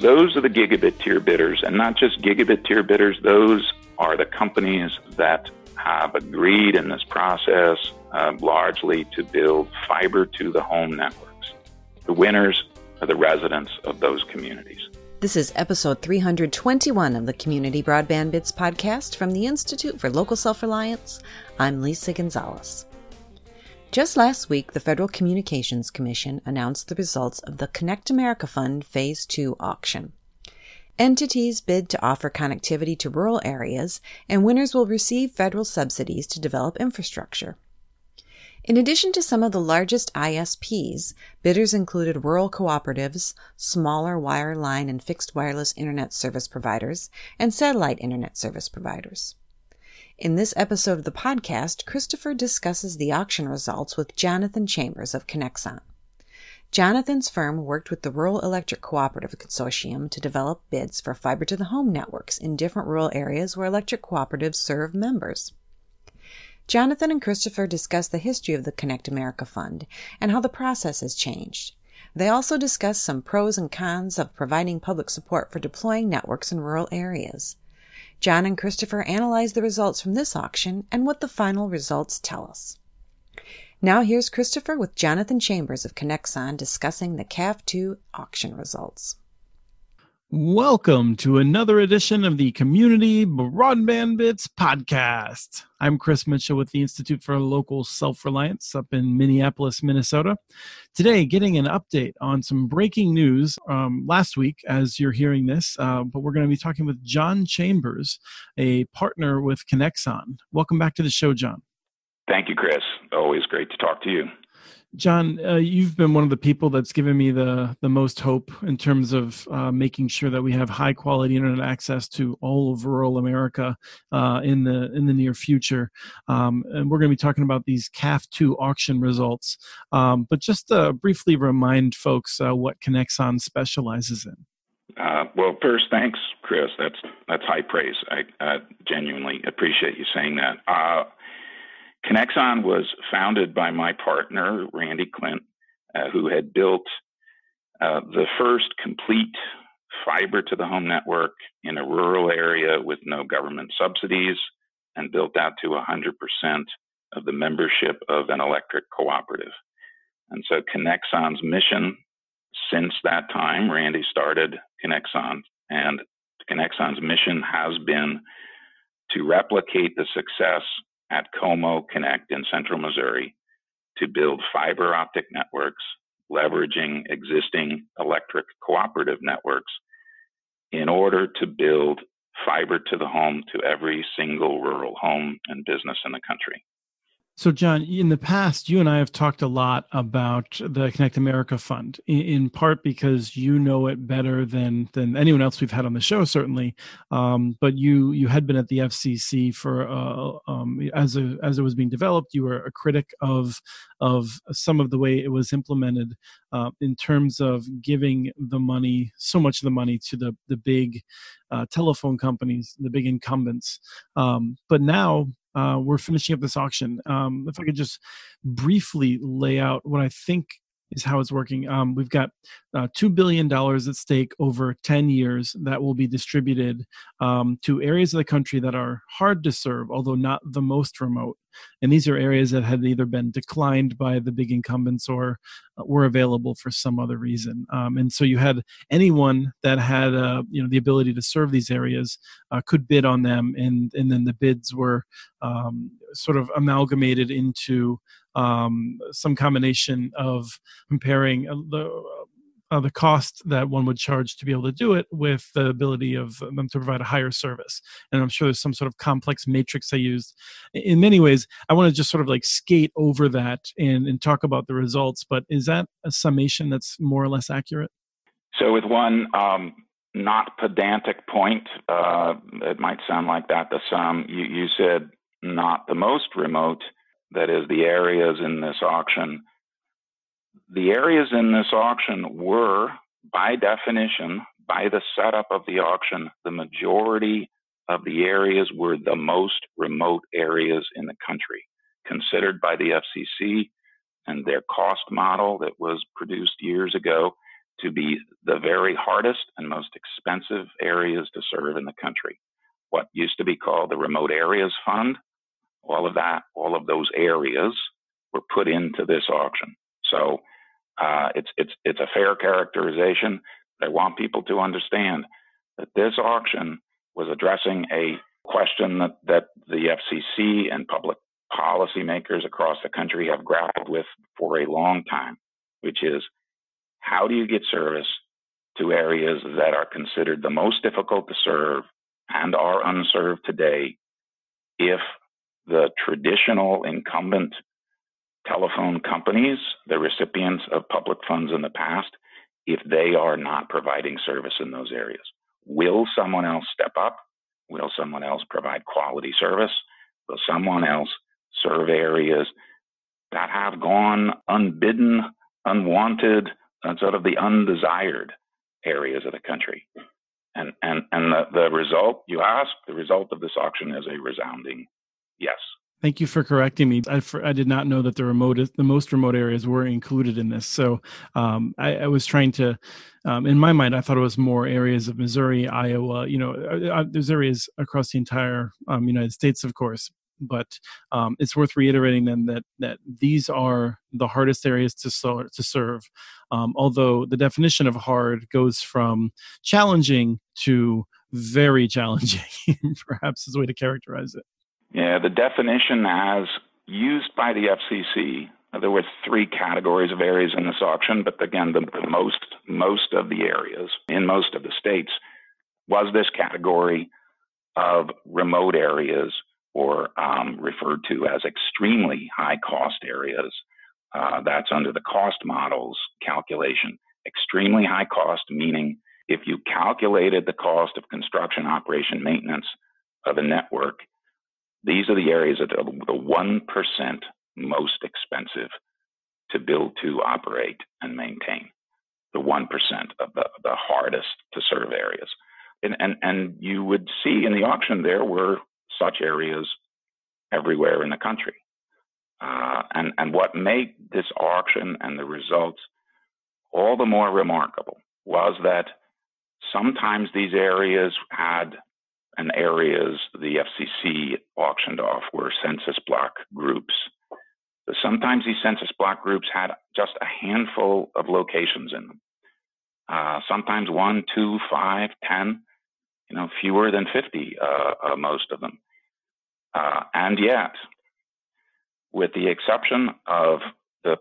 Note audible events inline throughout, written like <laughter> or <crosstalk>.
Those are the gigabit tier bidders, and not just gigabit tier bidders, those are the companies that have agreed in this process uh, largely to build fiber to the home networks. The winners are the residents of those communities. This is episode 321 of the Community Broadband Bits podcast from the Institute for Local Self Reliance. I'm Lisa Gonzalez. Just last week, the Federal Communications Commission announced the results of the Connect America Fund Phase 2 auction. Entities bid to offer connectivity to rural areas, and winners will receive federal subsidies to develop infrastructure. In addition to some of the largest ISPs, bidders included rural cooperatives, smaller wireline and fixed wireless internet service providers, and satellite internet service providers. In this episode of the podcast, Christopher discusses the auction results with Jonathan Chambers of Conexon. Jonathan's firm worked with the Rural Electric Cooperative Consortium to develop bids for fiber to the home networks in different rural areas where electric cooperatives serve members. Jonathan and Christopher discuss the history of the Connect America Fund and how the process has changed. They also discuss some pros and cons of providing public support for deploying networks in rural areas. John and Christopher analyze the results from this auction and what the final results tell us. Now here's Christopher with Jonathan Chambers of Conexon discussing the CAF2 auction results. Welcome to another edition of the Community Broadband Bits podcast. I'm Chris Mitchell with the Institute for Local Self Reliance up in Minneapolis, Minnesota. Today, getting an update on some breaking news um, last week as you're hearing this, uh, but we're going to be talking with John Chambers, a partner with Conexon. Welcome back to the show, John. Thank you, Chris. Always great to talk to you. John, uh, you've been one of the people that's given me the the most hope in terms of uh, making sure that we have high quality internet access to all of rural America uh, in the in the near future. Um, and we're going to be talking about these CAF two auction results. Um, but just to briefly remind folks uh, what Conexon specializes in. Uh, well, first, thanks, Chris. That's that's high praise. I genuinely appreciate you saying that. Conexon was founded by my partner, Randy Klindt, uh, who had built uh, the first complete fiber to the home network in a rural area with no government subsidies and built out to 100% of the membership of an electric cooperative. And so Conexon's mission since that time, Randy started Conexon, and Conexon's mission has been to replicate the success at Co-Mo Connect in central Missouri to build fiber optic networks, leveraging existing electric cooperative networks in order to build fiber to the home to every single rural home and business in the country. So, John, in the past, you and I have talked a lot about the Connect America Fund, in, part because you know it better than than anyone else we've had on the show, certainly. Um, but you you had been at the FCC for uh, um, as a, as it was being developed. You were a critic of of some of the way it was implemented uh, in terms of giving the money, so much of the money to the the big uh, telephone companies, the big incumbents. Um, but now uh, we're finishing up this auction. Um, if I could just briefly lay out what I think is how it's working. Um, we've got uh, $2 billion at stake over 10 years that will be distributed um, to areas of the country that are hard to serve, although not the most remote. And these are areas that had either been declined by the big incumbents or uh, were available for some other reason. Um, and so you had anyone that had uh, you know the ability to serve these areas uh, could bid on them, and and then the bids were um, sort of amalgamated into um, some combination of comparing uh, the uh, the cost that one would charge to be able to do it with the ability of them to provide a higher service. And I'm sure there's some sort of complex matrix they used. In many ways, I want to just sort of like skate over that and, and talk about the results. But is that a summation that's more or less accurate? So, with one um, not pedantic point, uh, it might sound like that. The sum you, you said not the most remote, that is, the areas in this auction the areas in this auction were, by definition, by the setup of the auction, the majority of the areas were the most remote areas in the country, considered by the FCC and their cost model that was produced years ago to be the very hardest and most expensive areas to serve in the country. What used to be called the Remote Areas Fund, all of that, all of those areas were put into this auction. So uh, it's it's it's a fair characterization. I want people to understand that this auction was addressing a question that, that the FCC and public policymakers across the country have grappled with for a long time, which is how do you get service to areas that are considered the most difficult to serve and are unserved today if the traditional incumbent telephone companies, the recipients of public funds in the past, if they are not providing service in those areas? Will someone else step up? Will someone else provide quality service? Will someone else serve areas that have gone unbidden, unwanted, sort of the undesired areas of the country? And and and the, the result you ask, the result of this auction is a resounding yes. Thank you for correcting me. I, for, I did not know that the remote, the most remote areas were included in this. So um, I, I, was trying to, um, in my mind, I thought it was more areas of Missouri, Iowa. You know, uh, uh there's areas across the entire um, United States, of course. But um, it's worth reiterating then that that these are the hardest areas to so, to serve. Um, although the definition of hard goes from challenging to very <laughs> challenging, perhaps is a way to characterize it. Yeah, the definition as used by the FCC, there were three categories of areas in this auction, but again, the, the most most of the areas in most of the states was this category of remote areas or um, referred to as extremely high cost areas. Uh, that's under the cost models calculation. Extremely high cost, meaning if you calculated the cost of construction, operation, maintenance of a network these are the areas that are the 1% most expensive to build, to operate, and maintain. The 1% of the, the hardest to serve areas. And, and, and you would see in the auction there were such areas everywhere in the country. Uh, and, and what made this auction and the results all the more remarkable was that sometimes these areas had and areas the FCC auctioned off were census block groups. So sometimes these census block groups had just a handful of locations in them. Uh, sometimes one, two, five, ten, you know, fewer than 50, uh, uh, most of them. Uh, and yet, with the exception of the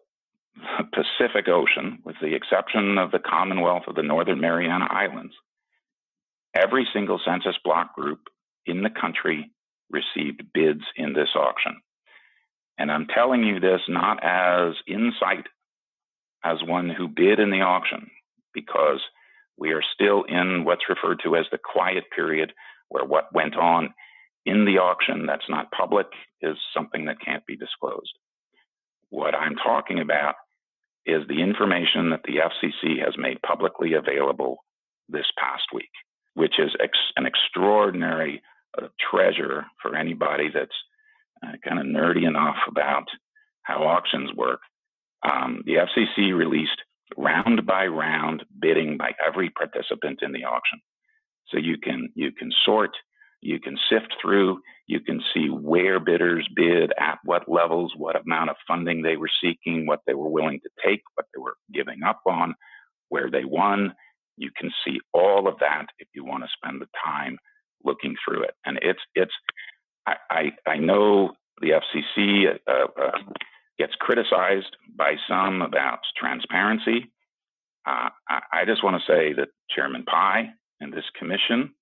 Pacific Ocean, with the exception of the Commonwealth of the Northern Mariana Islands, Every single census block group in the country received bids in this auction. And I'm telling you this not as insight as one who bid in the auction, because we are still in what's referred to as the quiet period, where what went on in the auction that's not public is something that can't be disclosed. What I'm talking about is the information that the FCC has made publicly available this past week which is ex- an extraordinary uh, treasure for anybody that's uh, kind of nerdy enough about how auctions work. Um, the FCC released round by round bidding by every participant in the auction. So you can you can sort, you can sift through, you can see where bidders bid, at what levels, what amount of funding they were seeking, what they were willing to take, what they were giving up on, where they won, you can see all of that if you want to spend the time looking through it. And it's it's I I, I know the FCC uh, uh, gets criticized by some about transparency. Uh, I, I just want to say that Chairman Pai and this commission,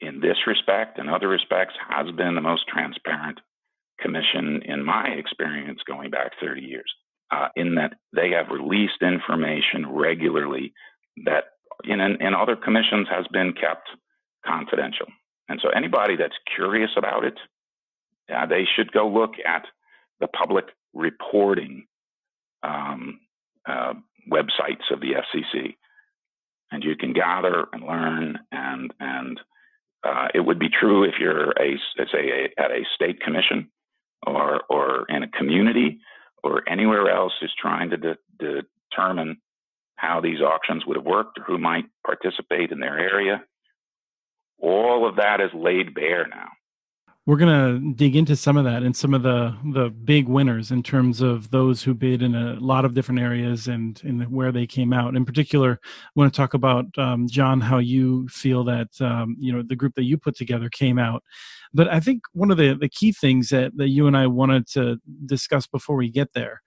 in this respect and other respects, has been the most transparent commission in my experience going back 30 years. Uh, in that they have released information regularly that in, in other commissions has been kept confidential. And so anybody that's curious about it, uh, they should go look at the public reporting um, uh, websites of the FCC, and you can gather and learn. And and uh, it would be true if you're a say a, at a state commission or or in a community or anywhere else who's trying to de- determine how these auctions would have worked or who might participate in their area. All of that is laid bare now. We're going to dig into some of that and some of the the big winners in terms of those who bid in a lot of different areas and, and where they came out. In particular, I want to talk about um, John how you feel that um, you know the group that you put together came out. But I think one of the the key things that that you and I wanted to discuss before we get there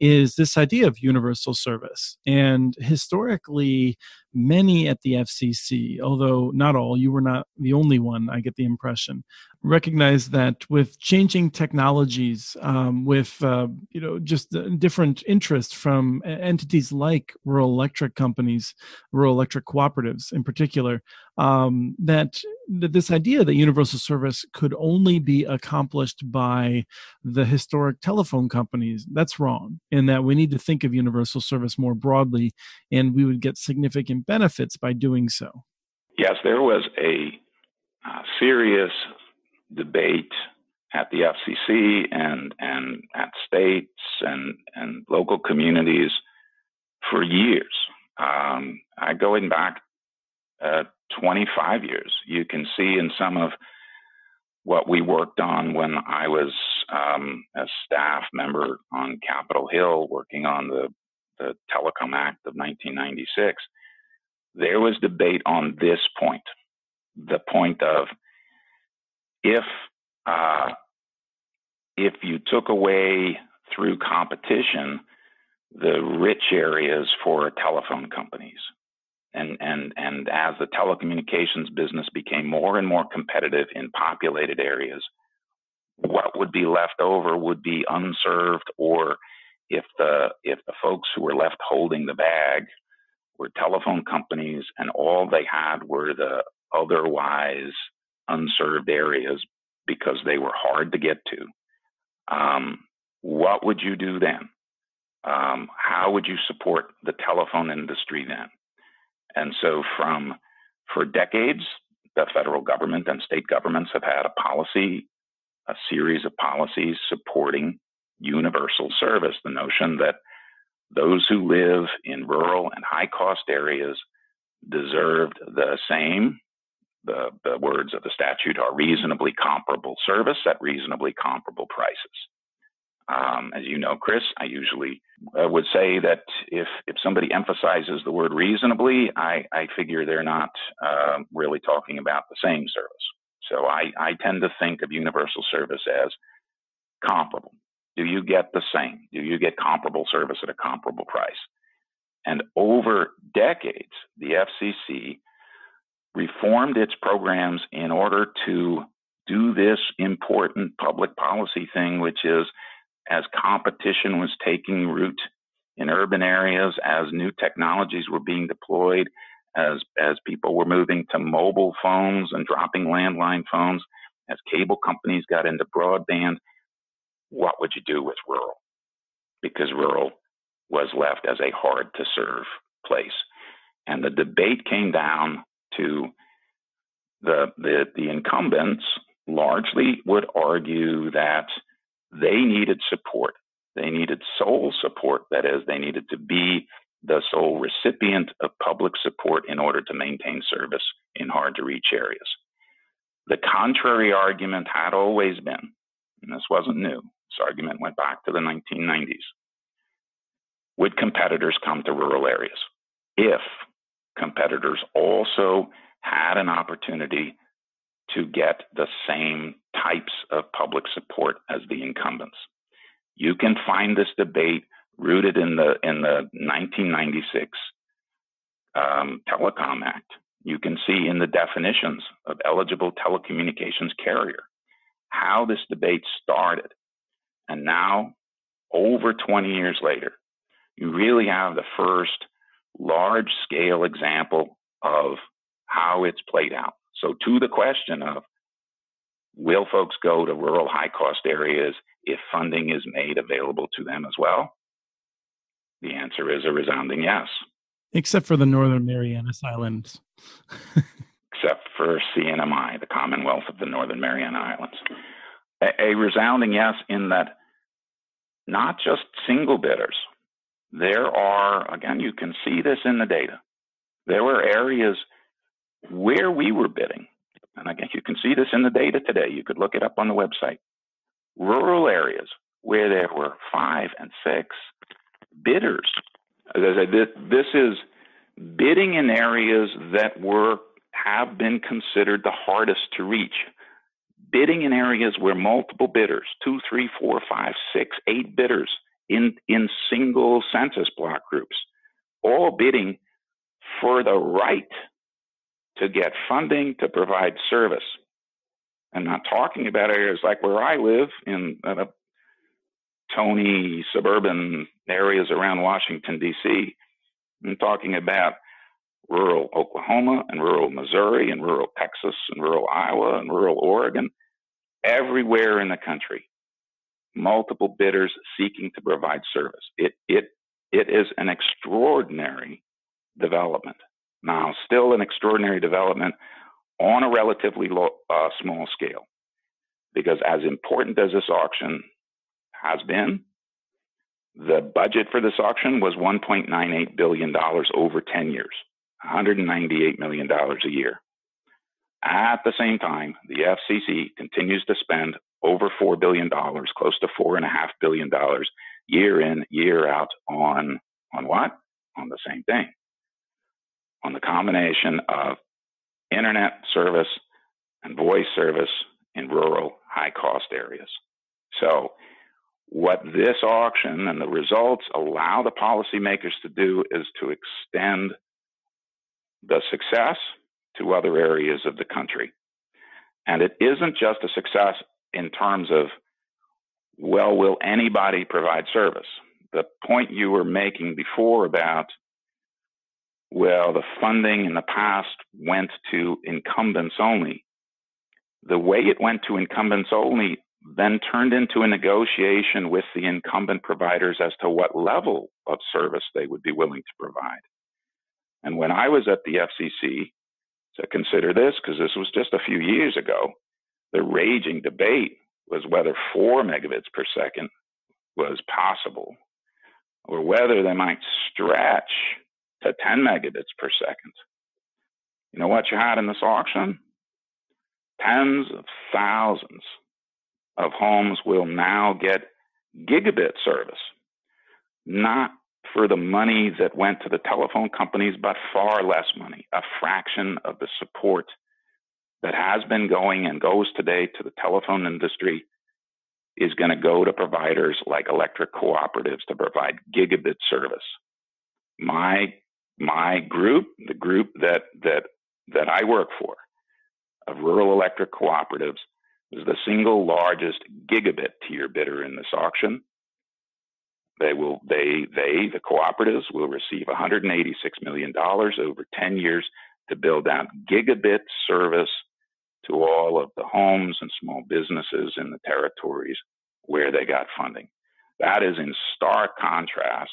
is this idea of universal service. And historically, many at the FCC, although not all, you were not the only one, I get the impression, recognize that with changing technologies, um, with uh, you know just different interests from entities like rural electric companies, rural electric cooperatives in particular, um, that, that this idea that universal service could only be accomplished by the historic telephone companies that's wrong, and that we need to think of universal service more broadly, and we would get significant benefits by doing so. Yes, there was a uh, serious debate at the FCC and and at states and and local communities for years. Um, I going back uh, 25 years. You can see in some of what we worked on when I was um, a staff member on Capitol Hill working on the the Telecom Act of 1996. There was debate on this point, the point of if uh, if you took away through competition the rich areas for telephone companies. And, and, and as the telecommunications business became more and more competitive in populated areas, what would be left over would be unserved, or if the, if the folks who were left holding the bag were telephone companies and all they had were the otherwise unserved areas because they were hard to get to, um, what would you do then? Um, how would you support the telephone industry then? And so, from for decades, the federal government and state governments have had a policy, a series of policies supporting universal service. The notion that those who live in rural and high cost areas deserved the same the, the words of the statute are reasonably comparable service at reasonably comparable prices. Um, as you know, Chris, I usually uh, would say that if if somebody emphasizes the word reasonably, I, I figure they're not uh, really talking about the same service. So I, I tend to think of universal service as comparable. Do you get the same? Do you get comparable service at a comparable price? And over decades, the FCC reformed its programs in order to do this important public policy thing, which is as competition was taking root in urban areas, as new technologies were being deployed, as, as people were moving to mobile phones and dropping landline phones, as cable companies got into broadband, what would you do with rural? Because rural was left as a hard to serve place. And the debate came down to the, the, the incumbents largely would argue that they needed support. They needed sole support. That is, they needed to be the sole recipient of public support in order to maintain service in hard to reach areas. The contrary argument had always been, and this wasn't new, argument went back to the 1990s. Would competitors come to rural areas if competitors also had an opportunity to get the same types of public support as the incumbents. You can find this debate rooted in the in the 1996 um, Telecom Act. You can see in the definitions of eligible telecommunications carrier how this debate started, and now, over 20 years later, you really have the first large scale example of how it's played out. So, to the question of will folks go to rural high cost areas if funding is made available to them as well? The answer is a resounding yes. Except for the Northern Marianas Islands. <laughs> Except for CNMI, the Commonwealth of the Northern Mariana Islands. A, a resounding yes, in that not just single bidders, there are, again, you can see this in the data. There were areas where we were bidding. And again, you can see this in the data today. You could look it up on the website. Rural areas where there were five and six bidders. As I said, this, this is bidding in areas that were have been considered the hardest to reach. Bidding in areas where multiple bidders, two, three, four, five, six, eight bidders in, in single census block groups, all bidding for the right to get funding to provide service. I'm not talking about areas like where I live in uh, Tony suburban areas around Washington, D.C. I'm talking about rural Oklahoma and rural Missouri and rural Texas and rural Iowa and rural Oregon, everywhere in the country. Multiple bidders seeking to provide service. It, it, it is an extraordinary development. Now, still an extraordinary development on a relatively low, uh, small scale. Because as important as this auction has been, the budget for this auction was $1.98 billion over 10 years, $198 million a year. At the same time, the FCC continues to spend over $4 billion, close to $4.5 billion year in, year out on, on what? On the same thing. On the combination of internet service and voice service in rural high cost areas. So what this auction and the results allow the policymakers to do is to extend the success to other areas of the country. And it isn't just a success in terms of, well, will anybody provide service? The point you were making before about, well, the funding in the past went to incumbents only. The way it went to incumbents only then turned into a negotiation with the incumbent providers as to what level of service they would be willing to provide. And when I was at the FCC to consider this, because this was just a few years ago, the raging debate was whether four megabits per second was possible or whether they might stretch to 10 megabits per second. You know what you had in this auction? Tens of thousands of homes will now get gigabit service, not for the money that went to the telephone companies, but far less money, a fraction of the support that has been going and goes today to the telephone industry is going to go to providers like electric cooperatives to provide gigabit service. My my group, the group that that that I work for, of rural electric cooperatives, is the single largest gigabit tier bidder in this auction. They will, they, they, the cooperatives will receive $186 million over 10 years to build out gigabit service to all of the homes and small businesses in the territories where they got funding. That is in stark contrast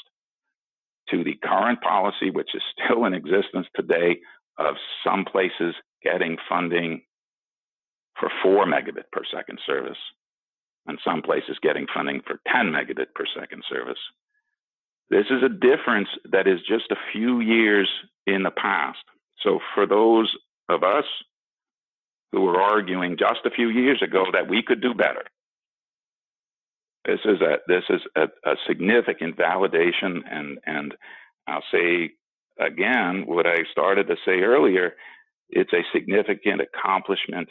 to the current policy, which is still in existence today, of some places getting funding for 4 megabit per second service, and some places getting funding for 10 megabit per second service. This is a difference that is just a few years in the past. So for those of us who were arguing just a few years ago that we could do better, this is a this is a, a significant validation and and I'll say again what I started to say earlier. It's a significant accomplishment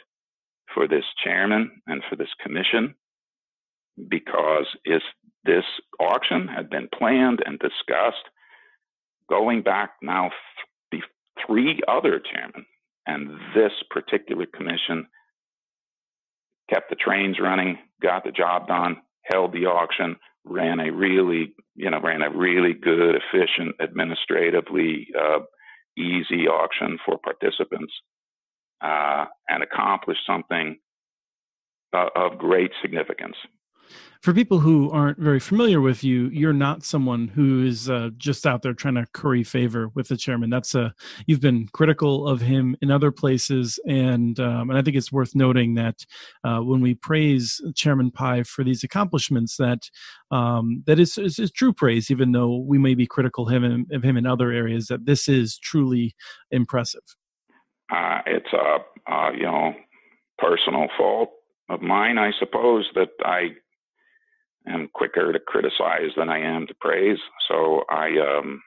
for this chairman and for this commission because if this auction had been planned and discussed going back now th- three other chairmen and this particular commission kept the trains running got the job done held the auction ran a really you know ran a really good efficient administratively uh, easy auction for participants uh, and accomplished something uh, of great significance. For people who aren't very familiar with you, you're not someone who is uh, just out there trying to curry favor with the chairman. That's a you've been critical of him in other places, and um, and I think it's worth noting that uh, when we praise Chairman Pai for these accomplishments, that um, that is, is, is, true praise, even though we may be critical of him, of him in other areas. That this is truly impressive. Uh, it's a uh, you know personal fault of mine, I suppose, that I am quicker to criticize than I am to praise. So I um,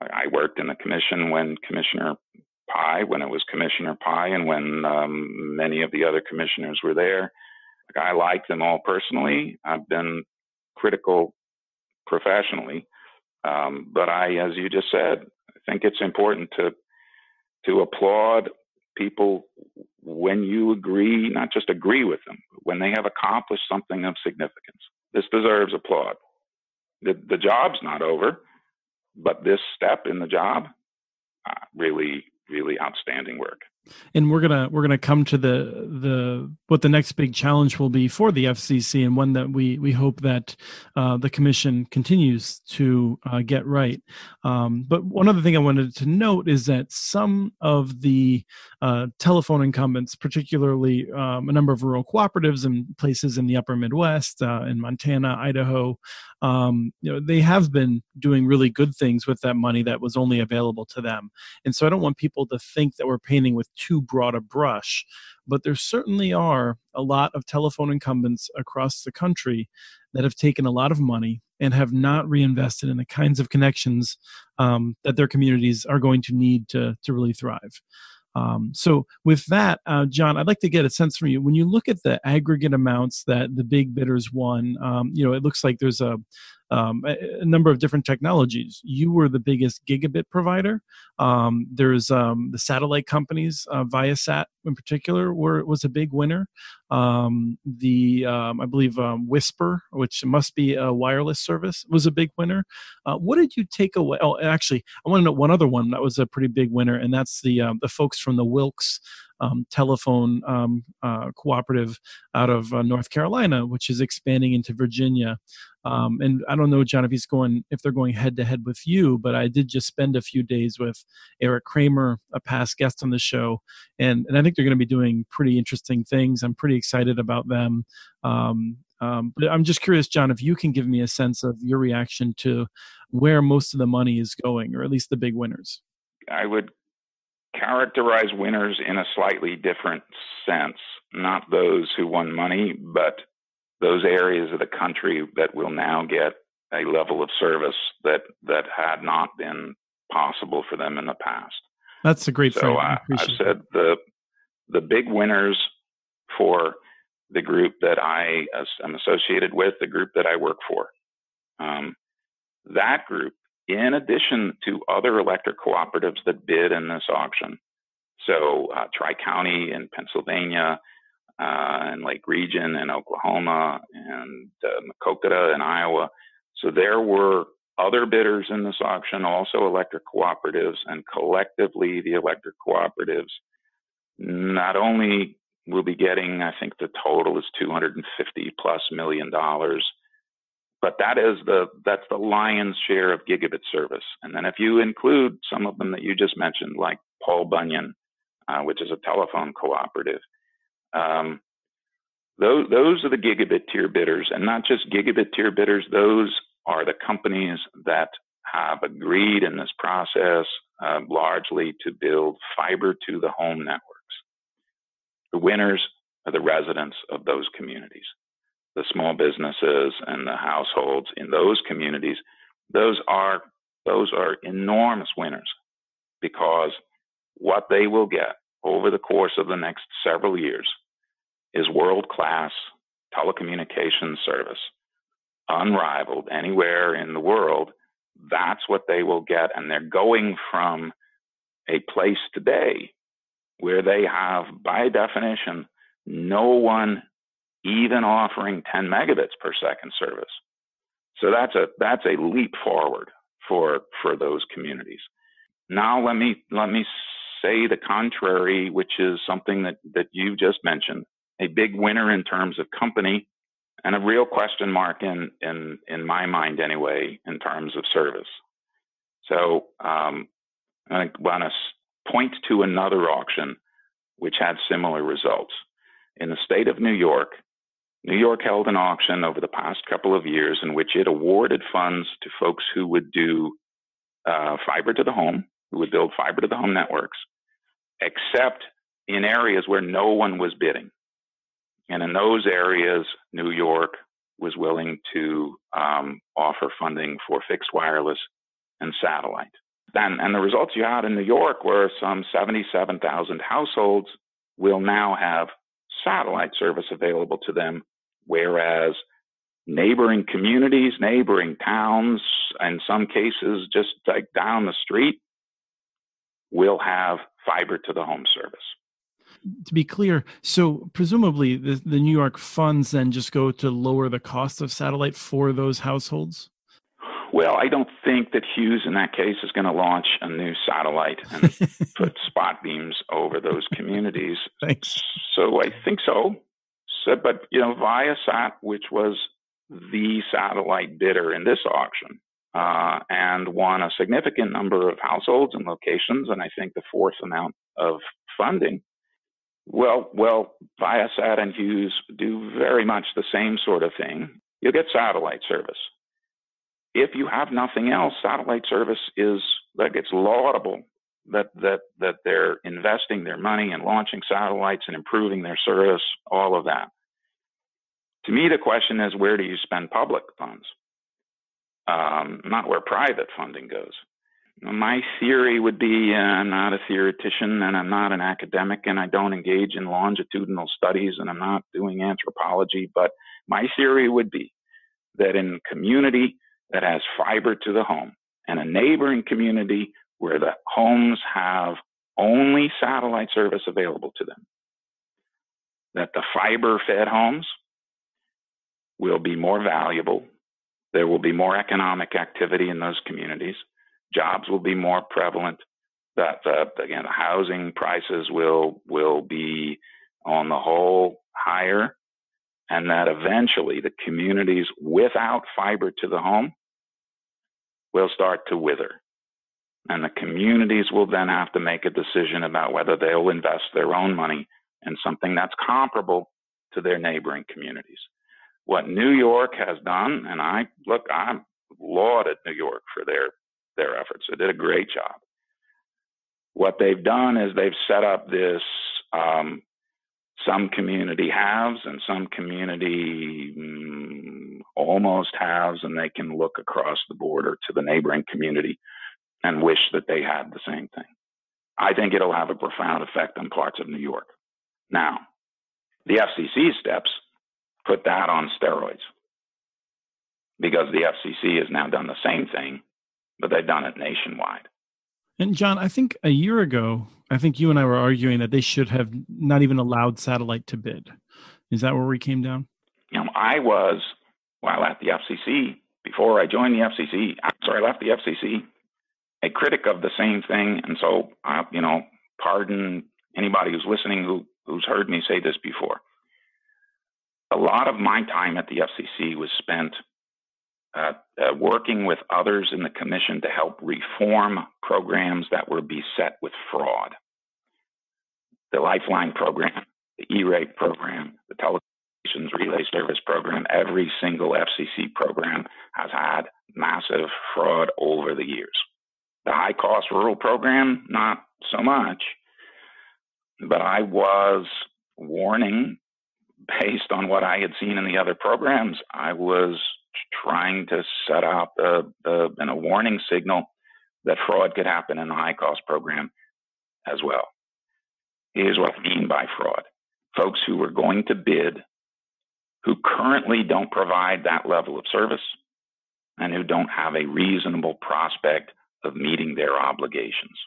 I worked in the commission when Commissioner Pai, when it was Commissioner Pai, and when um, many of the other commissioners were there. Like, I like them all personally. I've been critical professionally, um, but I, as you just said, I think it's important to to applaud people when you agree, not just agree with them, but when they have accomplished something of significance. This deserves applaud. The, the job's not over, but this step in the job, uh, really, really outstanding work and we're gonna we're gonna come to the the what the next big challenge will be for the FCC and one that we we hope that uh, the commission continues to uh, get right. Um, but one other thing I wanted to note is that some of the uh, telephone incumbents, particularly um, a number of rural cooperatives and places in the Upper Midwest, uh, in Montana, Idaho, um, you know they have been doing really good things with that money that was only available to them. And so I don't want people to think that we're painting with too broad a brush, but there certainly are a lot of telephone incumbents across the country that have taken a lot of money and have not reinvested in the kinds of connections um, that their communities are going to need to, to really thrive. Um, so, with that, uh, John, I'd like to get a sense from you. When you look at the aggregate amounts that the big bidders won, um, you know, it looks like there's a, um, a, a, number of different technologies. You were the biggest gigabit provider. Um, there's um, the satellite companies, uh, Viasat in particular, were was a big winner. Um, the um, I believe um, WSPR, which must be a wireless service, was a big winner. Uh, what did you take away? Oh, actually, I want to know one other one that was a pretty big winner, and that's the the folks from the Wilkes um, telephone um, uh, cooperative out of uh, North Carolina, which is expanding into Virginia. Um, and I don't know, John, if he's going, if they're going head to head with you, but I did just spend a few days with Eric Cramer, a past guest on the show, and and I think they're going to be doing pretty interesting things. I'm pretty excited about them. Um, um, but I'm just curious, John, if you can give me a sense of your reaction to where most of the money is going, or at least the big winners. I would characterize winners in a slightly different sense, not those who won money, but those areas of the country that will now get a level of service that that had not been possible for them in the past. That's a great. So I, I said the the big winners for the group that I am associated with, the group that I work for. Um, that group in addition to other electric cooperatives that bid in this auction. So, uh, Tri County in Pennsylvania, uh, and Lake Region in Oklahoma, and uh, in Iowa. So, there were other bidders in this auction, also electric cooperatives, and collectively, the electric cooperatives not only will be getting, I think the total is 250 plus million dollars but that is the that's the lion's share of gigabit service. And then if you include some of them that you just mentioned, like Paul Bunyan, uh, which is a telephone cooperative, um, those those are the gigabit tier bidders, and not just gigabit tier bidders. Those are the companies that have agreed in this process uh, largely to build fiber to the home networks. The winners are the residents of those communities the small businesses and the households in those communities, those are those are enormous winners because what they will get over the course of the next several years is world class telecommunications service, unrivaled anywhere in the world. That's what they will get. And they're going from a place today where they have, by definition, no one even offering 10 megabits per second service. So that's a that's a leap forward for for those communities. Now let me let me say the contrary, which is something that that you just mentioned. A big winner in terms of company and a real question mark in in in my mind anyway in terms of service. So um, I want to point to another auction which had similar results. In the state of New York, New York held an auction over the past couple of years in which it awarded funds to folks who would do uh, fiber to the home, who would build fiber to the home networks, except in areas where no one was bidding. And in those areas, New York was willing to um, offer funding for fixed wireless and satellite. And, and the results you had in New York were some 77,000 households will now have satellite service available to them, whereas neighboring communities, neighboring towns, in some cases just like down the street, will have fiber to the home service to be clear, so presumably the, the New York funds then just go to lower the cost of satellite for those households? Well, I don't think that Hughes in that case is going to launch a new satellite and <laughs> put spot beams over those communities. Thanks. So I think so. So, but you know, Viasat, which was the satellite bidder in this auction, uh, and won a significant number of households and locations, and I think the fourth amount of funding. Well, well, Viasat and Hughes do very much the same sort of thing. You get satellite service. If you have nothing else, satellite service is like it's laudable that that that they're investing their money and launching satellites and improving their service, all of that. To me, the question is where do you spend public funds, um, not where private funding goes. My theory would be uh, I'm not a theoretician and I'm not an academic and I don't engage in longitudinal studies and I'm not doing anthropology, but my theory would be that in a community that has fiber to the home and a neighboring community where the homes have only satellite service available to them, that the fiber fed homes will be more valuable. There will be more economic activity in those communities jobs will be more prevalent. That again, housing prices will will be on the whole higher, and that eventually the communities without fiber to the home will start to wither. And the communities will then have to make a decision about whether they'll invest their own money in something that's comparable to their neighboring communities. What New York has done, and I look, I lauded New York for their their efforts. They did a great job. What they've done is they've set up this um, some community halves and some community mm, almost halves, and they can look across the border to the neighboring community and wish that they had the same thing. I think it'll have a profound effect on parts of New York. Now, the FCC steps put that on steroids because the FCC has now done the same thing but they've done it nationwide. And John, I think a year ago, I think you and I were arguing that they should have not even allowed satellite to bid. Is that where we came down? You know, I was while at the FCC before I joined the FCC. Sorry, I left the FCC. A critic of the same thing, and so uh, you know, pardon anybody who's listening who who's heard me say this before. A lot of my time at the FCC was spent uh, uh, working with others in the commission to help reform programs that were beset with fraud. The Lifeline program, the E-rate program, the Telecommunications Relay Service program, every single FCC program has had massive fraud over the years. The high cost rural program, not so much. But I was warning based on what I had seen in the other programs. I was trying to set out the, the a warning signal that fraud could happen in the high cost program as well. Here's what I mean by fraud. Folks who were going to bid who currently don't provide that level of service and who don't have a reasonable prospect of meeting their obligations.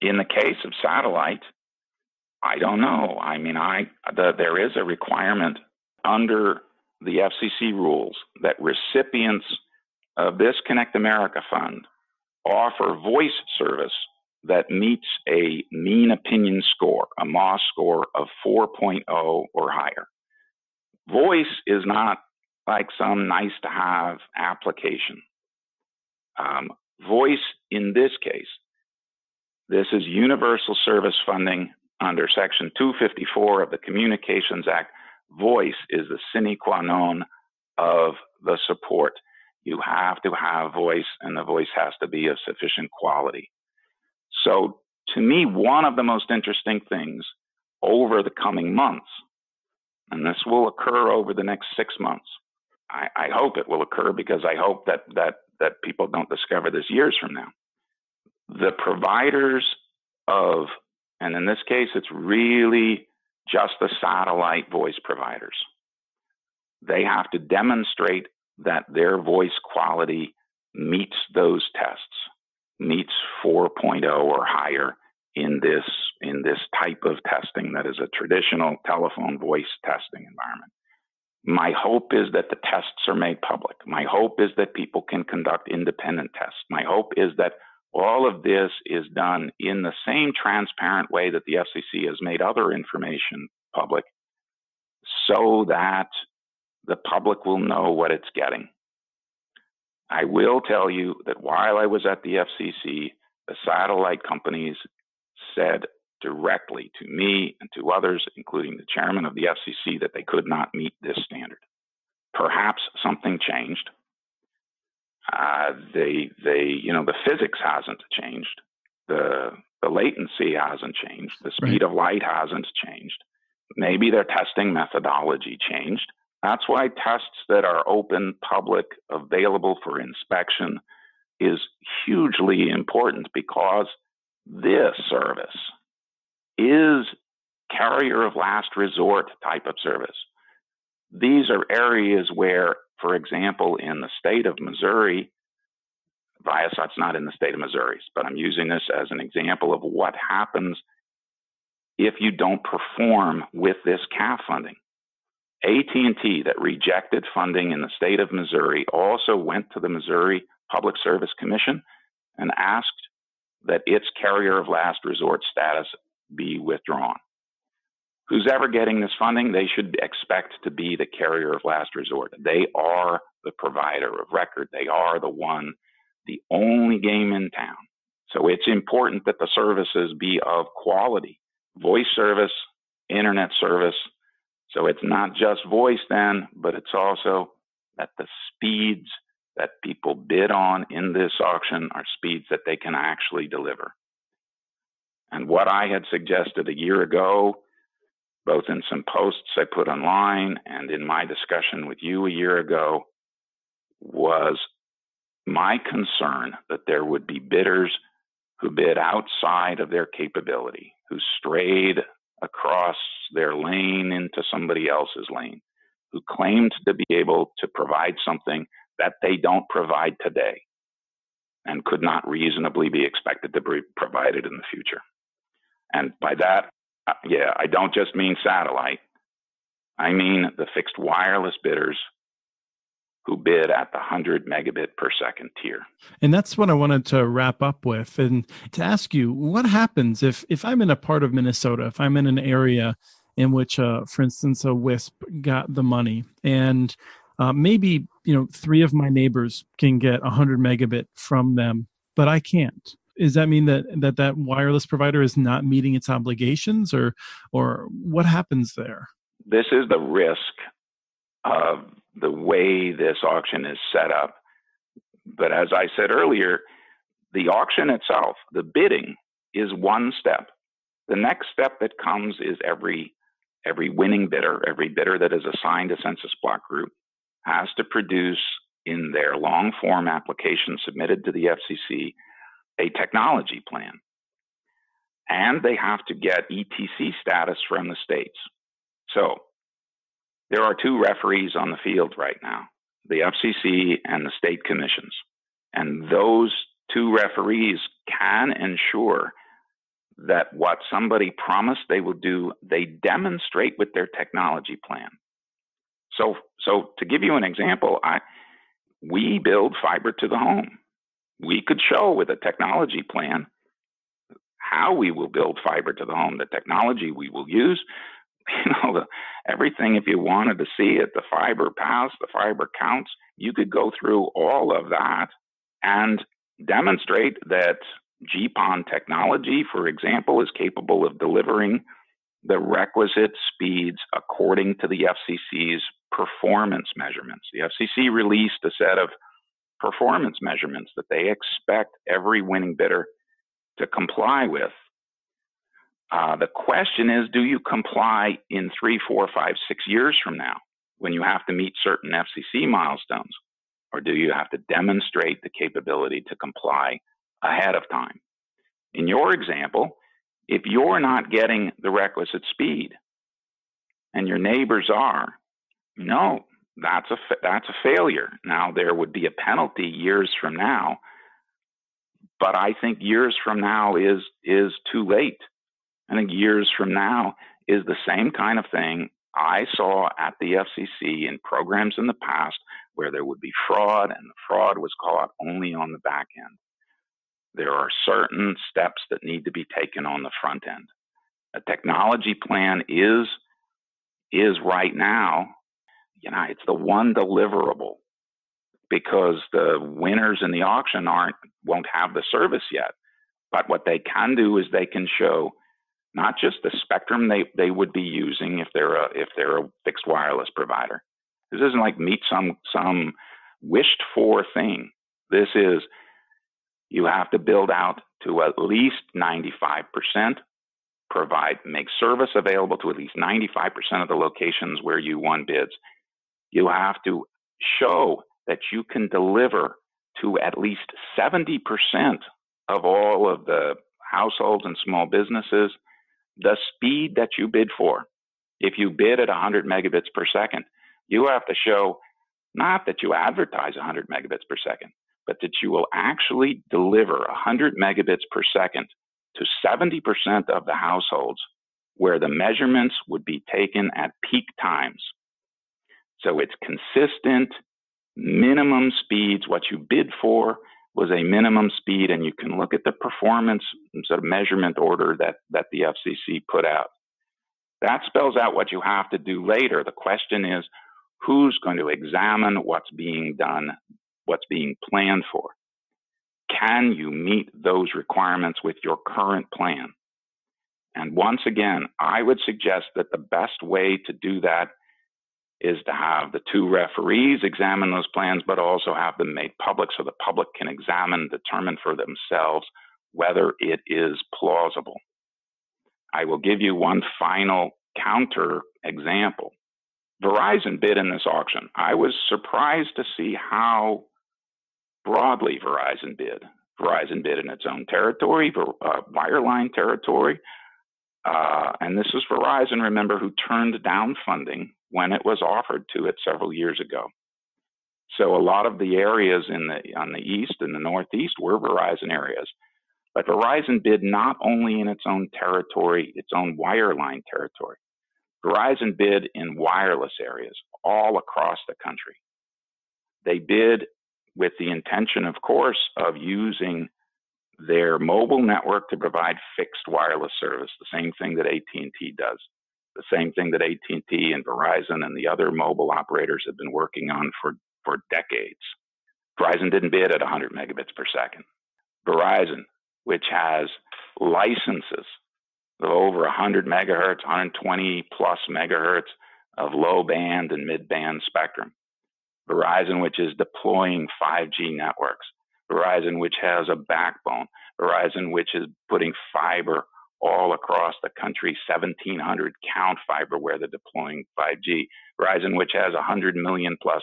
In the case of satellite, I don't know. I mean, I the, there is a requirement under the FCC rules that recipients of this Connect America Fund offer voice service that meets a mean opinion score, a MOS score of 4.0 or higher. voice is not like some nice to have application. Um, voice in this case, this is universal service funding under Section 254 of the Communications Act. Voice is the sine qua non of the support. You have to have voice, and the voice has to be of sufficient quality. So, to me, one of the most interesting things over the coming months, and this will occur over the next six months. I, I hope it will occur because I hope that that that people don't discover this years from now. The providers of, and in this case, it's really just the satellite voice providers. They have to demonstrate that their voice quality meets those tests, meets 4.0 or higher in this in this type of testing that is a traditional telephone voice testing environment. My hope is that the tests are made public. My hope is that people can conduct independent tests. My hope is that all of this is done in the same transparent way that the FCC has made other information public so that the public will know what it's getting. I will tell you that while I was at the FCC, the satellite companies said directly to me and to others, including the chairman of the FCC, that they could not meet this standard. Perhaps something changed. Uh, they, they, you know, the physics hasn't changed. The the latency hasn't changed. The speed right. of light hasn't changed. Maybe their testing methodology changed. That's why tests that are open, public, available for inspection is hugely important because this service is carrier of last resort type of service. These are areas where, for example, in the state of Missouri, Viasat's not in the state of Missouri, but I'm using this as an example of what happens if you don't perform with this CAF funding. AT&T that rejected funding in the state of Missouri also went to the Missouri Public Service Commission and asked that its carrier of last resort status be withdrawn. Who's ever getting this funding, they should expect to be the carrier of last resort. They are the provider of record. They are the one, the only game in town. So it's important that the services be of quality. Voice service, internet service, so it's not just voice then, but it's also that the speeds that people bid on in this auction are speeds that they can actually deliver. And what I had suggested a year ago, both in some posts I put online and in my discussion with you a year ago, was my concern that there would be bidders who bid outside of their capability, who strayed across their lane into somebody else's lane, who claimed to be able to provide something that they don't provide today and could not reasonably be expected to be provided in the future. And by that, uh, yeah, I don't just mean satellite. I mean the fixed wireless bidders who bid at the 100 megabit per second tier. And that's what I wanted to wrap up with and to ask you what happens if if I'm in a part of Minnesota, if I'm in an area in which uh, for instance a WISP got the money and uh, maybe you know three of my neighbors can get 100 megabit from them but i can't does that mean that that that wireless provider is not meeting its obligations or or what happens there this is the risk of the way this auction is set up. But as I said earlier, the auction itself, the bidding, is one step. The next step that comes is every every winning bidder, every bidder that is assigned a census block group, has to produce in their long form application submitted to the FCC a technology plan. And they have to get ETC status from the states. So there are two referees on the field right now the FCC and the state commissions. And those two referees can ensure that what somebody promised they will do, they demonstrate with their technology plan. So, so to give you an example, I, we build fiber to the home. We could show with a technology plan how we will build fiber to the home, the technology we will use, <laughs> you know, the, everything. If you wanted to see it, the fiber paths, the fiber counts, you could go through all of that and demonstrate that GPON technology, for example, is capable of delivering the requisite speeds according to the FCC's performance measurements. The FCC released a set of performance measurements that they expect every winning bidder to comply with. Uh, the question is do you comply in three, four, five, six years from now when you have to meet certain FCC milestones? Or do you have to demonstrate the capability to comply ahead of time? In your example, if you're not getting the requisite speed and your neighbors are, no, that's a that's a failure. Now there would be a penalty years from now, but I think years from now is is too late. I think years from now is the same kind of thing I saw at the FCC in programs in the past where there would be fraud and the fraud was caught only on the back end. There are certain steps that need to be taken on the front end. A technology plan is is right now, you know, it's the one deliverable because the winners in the auction aren't won't have the service yet. But what they can do is they can show not just the spectrum they, they would be using if they're a if they're a fixed wireless provider. This isn't like meet some some wished for thing. This is you have to build out to at least 95%, provide, make service available to at least 95% of the locations where you won bids. You have to show that you can deliver to at least 70% of all of the households and small businesses the speed that you bid for. If you bid at 100 megabits per second, you have to show not that you advertise 100 megabits per second, but that you will actually deliver 100 megabits per second to 70% of the households where the measurements would be taken at peak times. So it's consistent, minimum speeds. What you bid for was a minimum speed, and you can look at the performance sort of measurement order that, that the FCC put out. That spells out what you have to do later. The question is who's going to examine what's being done what's being planned for. Can you meet those requirements with your current plan? And once again, I would suggest that the best way to do that is to have the two referees examine those plans, but also have them made public so the public can examine, determine for themselves whether it is plausible. I will give you one final counter example. Verizon bid in this auction. I was surprised to see how broadly Verizon bid. Verizon bid in its own territory, uh, wireline territory. Uh, and this was Verizon, remember, who turned down funding when it was offered to it several years ago. So a lot of the areas in the on the east and the northeast were Verizon areas. But Verizon bid not only in its own territory, its own wireline territory. Verizon bid in wireless areas all across the country. They bid with the intention, of course, of using their mobile network to provide fixed wireless service, the same thing that AT&T does, the same thing that AT&T and Verizon and the other mobile operators have been working on for, for decades. Verizon didn't bid at 100 megabits per second. Verizon, which has licenses of over 100 megahertz, 120 plus megahertz of low band and mid band spectrum, Verizon, which is deploying 5G networks, Verizon, which has a backbone, Verizon, which is putting fiber all across the country, 1,700 count fiber where they're deploying 5G, Verizon, which has 100 million plus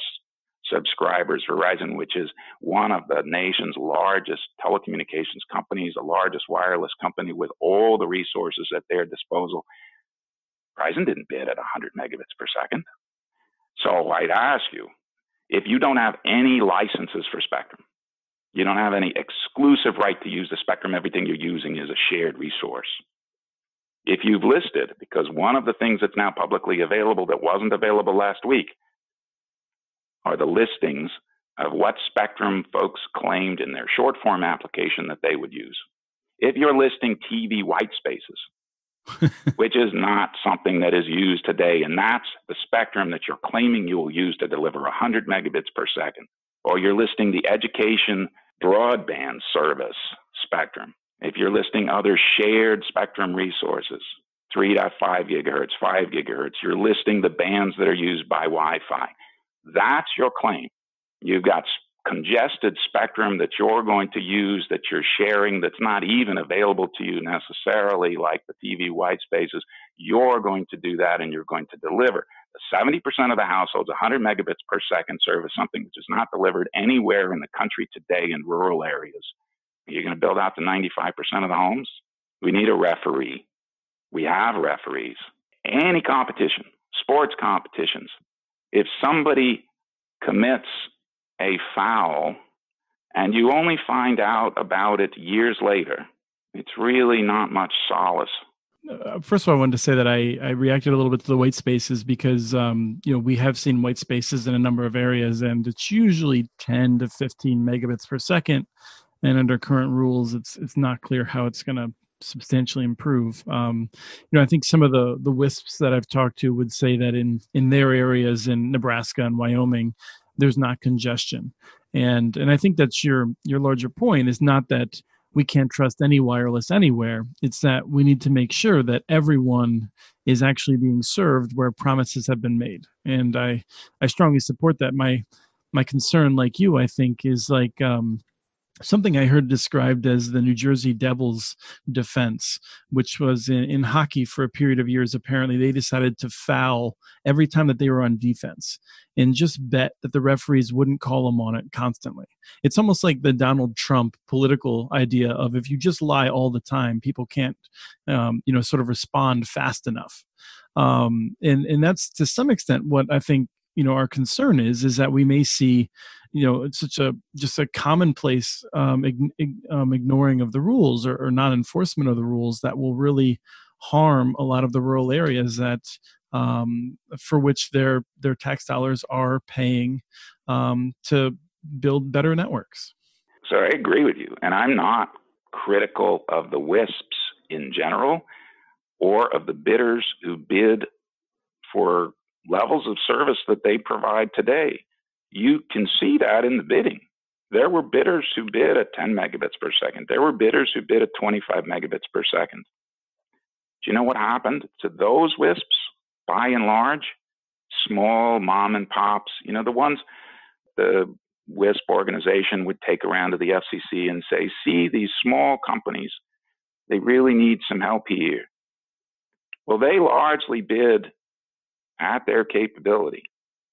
subscribers, Verizon, which is one of the nation's largest telecommunications companies, the largest wireless company with all the resources at their disposal. Verizon didn't bid at 100 megabits per second. So I'd ask you, if you don't have any licenses for Spectrum, you don't have any exclusive right to use the Spectrum, everything you're using is a shared resource. If you've listed, because one of the things that's now publicly available that wasn't available last week are the listings of what Spectrum folks claimed in their short form application that they would use. If you're listing TV white spaces, <laughs> which is not something that is used today. And that's the spectrum that you're claiming you will use to deliver 100 megabits per second. Or you're listing the education broadband service spectrum. If you're listing other shared spectrum resources, 3.5 gigahertz, 5 gigahertz, you're listing the bands that are used by Wi Fi. That's your claim. You've got congested spectrum that you're going to use that you're sharing that's not even available to you necessarily, like the TV white spaces. You're going to do that and you're going to deliver. 70% of the households, 100 megabits per second service, something which is not delivered anywhere in the country today in rural areas. You're going to build out to 95% of the homes? We need a referee. We have referees. Any competition, sports competitions, if somebody commits a foul and you only find out about it years later, it's really not much solace. Uh, first of all, I wanted to say that I, I reacted a little bit to the white spaces because um, you know we have seen white spaces in a number of areas, and it's usually 10 to 15 megabits per second. And under current rules, it's it's not clear how it's going to substantially improve. Um, you know, I think some of the the WISPs that I've talked to would say that in in their areas in Nebraska and Wyoming, there's not congestion. And and i think that's your your larger point. Is not that we can't trust any wireless anywhere. It's that we need to make sure that everyone is actually being served where promises have been made. And i i strongly support that. My my concern like you i think is like um something I heard described as the New Jersey Devils defense, which was in, in, hockey for a period of years. Apparently, they decided to foul every time that they were on defense and just bet that the referees wouldn't call them on it constantly. It's almost like the Donald Trump political idea of if you just lie all the time, people can't, um, you know, sort of respond fast enough. Um, and and that's to some extent what I think you know our concern is is that we may see you know it's such a just a commonplace um, um, ignoring of the rules or, or non-enforcement of the rules that will really harm a lot of the rural areas that um, for which their their tax dollars are paying um, to build better networks. So I agree with you, and I'm not critical of the WISPs in general or of the bidders who bid for levels of service that they provide today you can see that in the bidding. There were bidders who bid at 10 megabits per second. There were bidders who bid at 25 megabits per second. Do you know what happened to those WISPs? By and large, small mom and pops, you know, the ones the WISP organization would take around to the FCC and say, see, these small companies, they really need some help here. Well, they largely bid at their capability.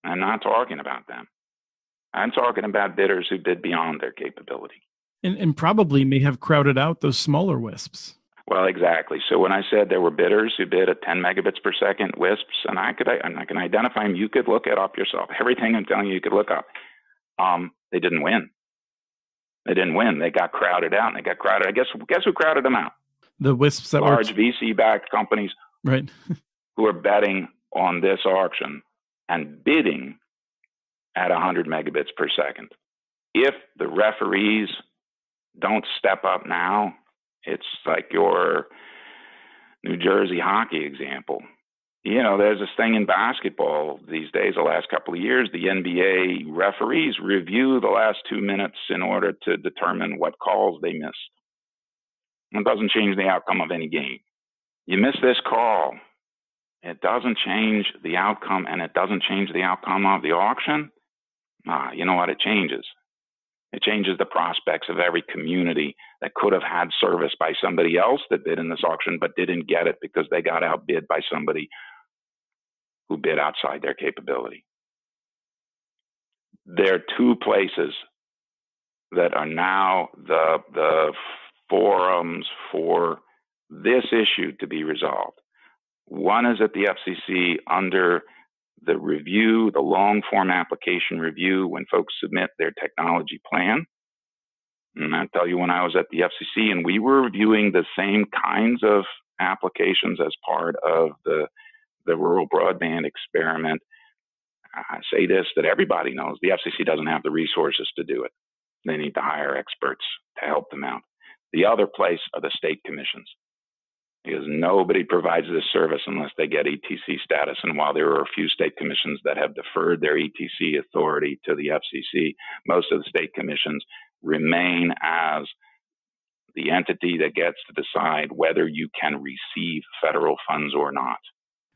I'm not talking about them. I'm talking about bidders who bid beyond their capability. And, and probably may have crowded out those smaller WISPs. Well, exactly. So when I said there were bidders who bid at 10 megabits per second WISPs, and I could, I, I can identify them, you could look it up yourself. <laughs> Everything I'm telling you, you could look up. Um, they didn't win. They didn't win. They got crowded out, and they got crowded. I guess guess who crowded them out? The WISPs that large. VC-backed companies, right? <laughs> who are betting on this auction and bidding at 100 megabits per second. If the referees don't step up now, it's like your New Jersey hockey example. You know, there's this thing in basketball these days, the last couple of years, the NBA referees review the last two minutes in order to determine what calls they missed. It doesn't change the outcome of any game. You miss this call, it doesn't change the outcome, and it doesn't change the outcome of the auction. Ah, you know what? It changes. It changes the prospects of every community that could have had service by somebody else that bid in this auction but didn't get it because they got outbid by somebody who bid outside their capability. There are two places that are now the, the forums for this issue to be resolved. One is at the FCC under the review, the long form application review, when folks submit their technology plan. And I tell you, when I was at the FCC and we were reviewing the same kinds of applications as part of the, the rural broadband experiment, I say this that everybody knows the FCC doesn't have the resources to do it. They need to hire experts to help them out. The other place are the state commissions. Because nobody provides this service unless they get ETC status. And while there are a few state commissions that have deferred their ETC authority to the FCC, most of the state commissions remain as the entity that gets to decide whether you can receive federal funds or not.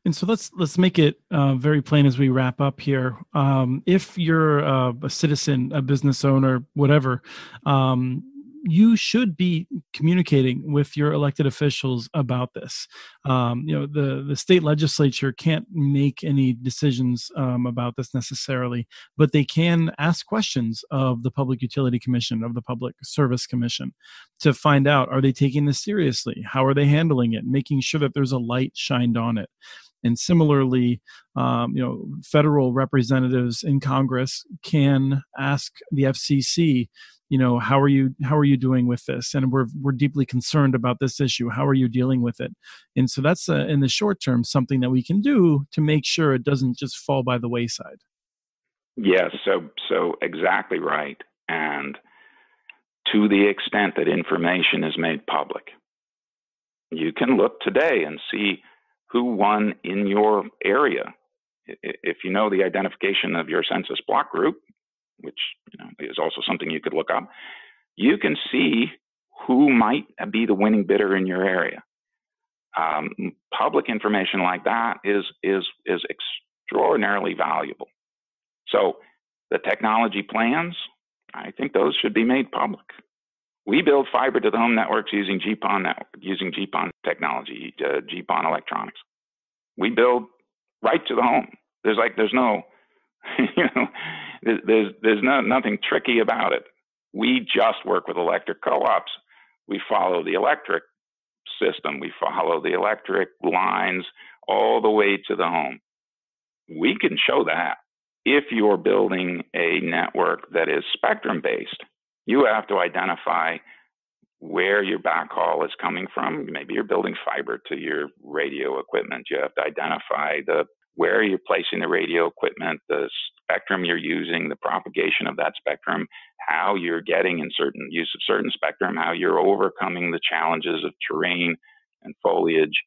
And so let's let's make it uh, very plain as we wrap up here. Um, if you're uh, a citizen, a business owner, whatever, um, you should be communicating with your elected officials about this. Um, you know, the the state legislature can't make any decisions um, about this necessarily, but they can ask questions of the Public Utility Commission, of the Public Service Commission, to find out are they taking this seriously? How are they handling it? Making sure that there's a light shined on it. And similarly, um, you know, federal representatives in Congress can ask the FCC you know how are you how are you doing with this? And we're we're deeply concerned about this issue. How are you dealing with it? And so that's uh, in the short term something that we can do to make sure it doesn't just fall by the wayside. Yes so so exactly right. And to the extent that information is made public you can look today and see who won in your area. If you know the identification of your census block group which you know, is also something you could look up, you can see who might be the winning bidder in your area. Um, public information like that is is is extraordinarily valuable. So the technology plans, I think those should be made public. We build fiber to the home networks using GPON network, using GPON technology, uh, GPON electronics. We build right to the home. There's like there's no <laughs> you know, there's there's no, nothing tricky about it. We just work with electric co-ops. We follow the electric system. We follow the electric lines all the way to the home. We can show that. If you're building a network that is spectrum based, you have to identify where your backhaul is coming from. Maybe you're building fiber to your radio equipment. You have to identify the where are you're placing the radio equipment, the spectrum you're using, the propagation of that spectrum, how you're getting in certain use of certain spectrum, how you're overcoming the challenges of terrain and foliage.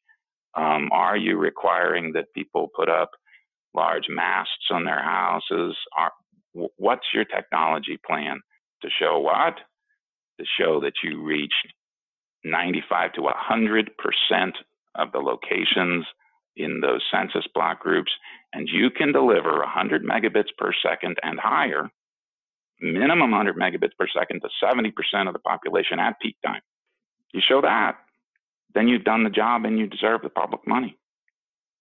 Um, are you requiring that people put up large masts on their houses? Are, what's your technology plan to show what? To show that you reached 95 to 100 percent of the locations in those census block groups, and you can deliver 100 megabits per second and higher, minimum 100 megabits per second to 70% of the population at peak time. You show that, then you've done the job and you deserve the public money.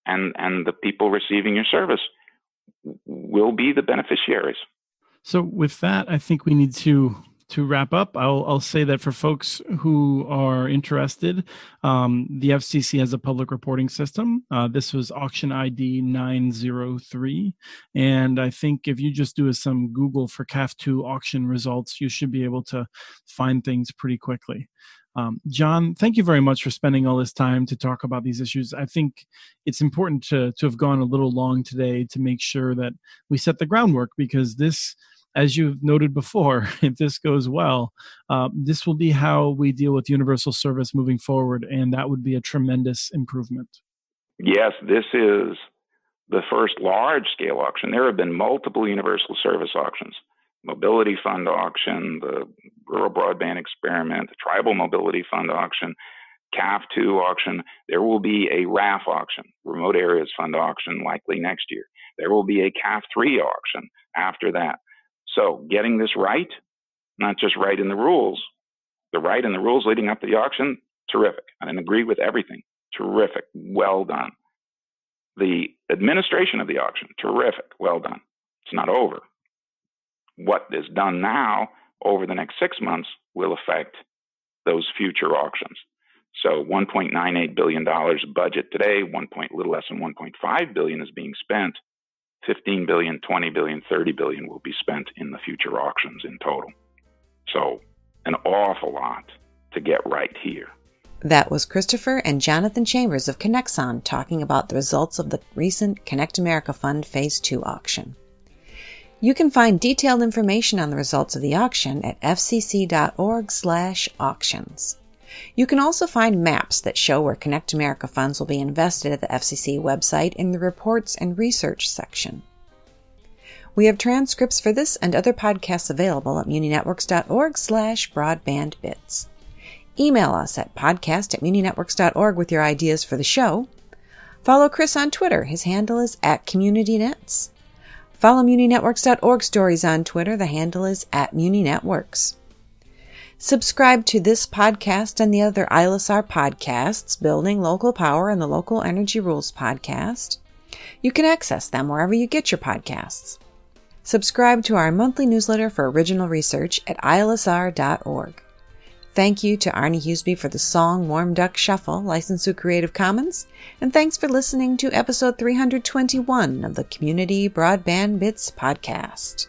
And, and the people receiving your service will be the beneficiaries. So, with that, I think we need to to wrap up, I'll, I'll say that for folks who are interested, um, the FCC has a public reporting system. Uh, this was auction ID 903. And I think if you just do some Google for CAF2 auction results, you should be able to find things pretty quickly. Um, John, thank you very much for spending all this time to talk about these issues. I think it's important to, to have gone a little long today to make sure that we set the groundwork because this as you've noted before, <laughs> if this goes well, uh, this will be how we deal with universal service moving forward, and that would be a tremendous improvement. Yes, this is the first large scale auction. There have been multiple universal service auctions mobility fund auction, the rural broadband experiment, the tribal mobility fund auction, CAF2 auction. There will be a RAF auction, remote areas fund auction, likely next year. There will be a CAF3 auction after that. So getting this right, not just right in the rules, the right in the rules leading up to the auction, terrific. I didn't agree with everything. Terrific. Well done. The administration of the auction, terrific. Well done. It's not over. What is done now over the next six months will affect those future auctions. So 1.98 billion dollars budget today, one point little less than 1.5 billion is being spent 15 billion, 20 billion, 30 billion will be spent in the future auctions in total. So, an awful lot to get right here. That was Christopher and Jonathan Chambers of Conexon talking about the results of the recent Connect America Fund Phase 2 auction. You can find detailed information on the results of the auction at fcc.org/auctions. You can also find maps that show where Connect America funds will be invested at the FCC website in the Reports and Research section. We have transcripts for this and other podcasts available at muninetworks.org slash broadbandbits. Email us at podcast at muninetworks.org with your ideas for the show. Follow Chris on Twitter. His handle is at CommunityNets. Follow MuniNetworks.org stories on Twitter. The handle is at MuniNetworks. Subscribe to this podcast and the other ILSR podcasts, Building Local Power and the Local Energy Rules podcast. You can access them wherever you get your podcasts. Subscribe to our monthly newsletter for original research at ilsr.org. Thank you to Arne Huseby for the song Warm Duck Shuffle, licensed through Creative Commons, and thanks for listening to episode 321 of the Community Broadband Bits podcast.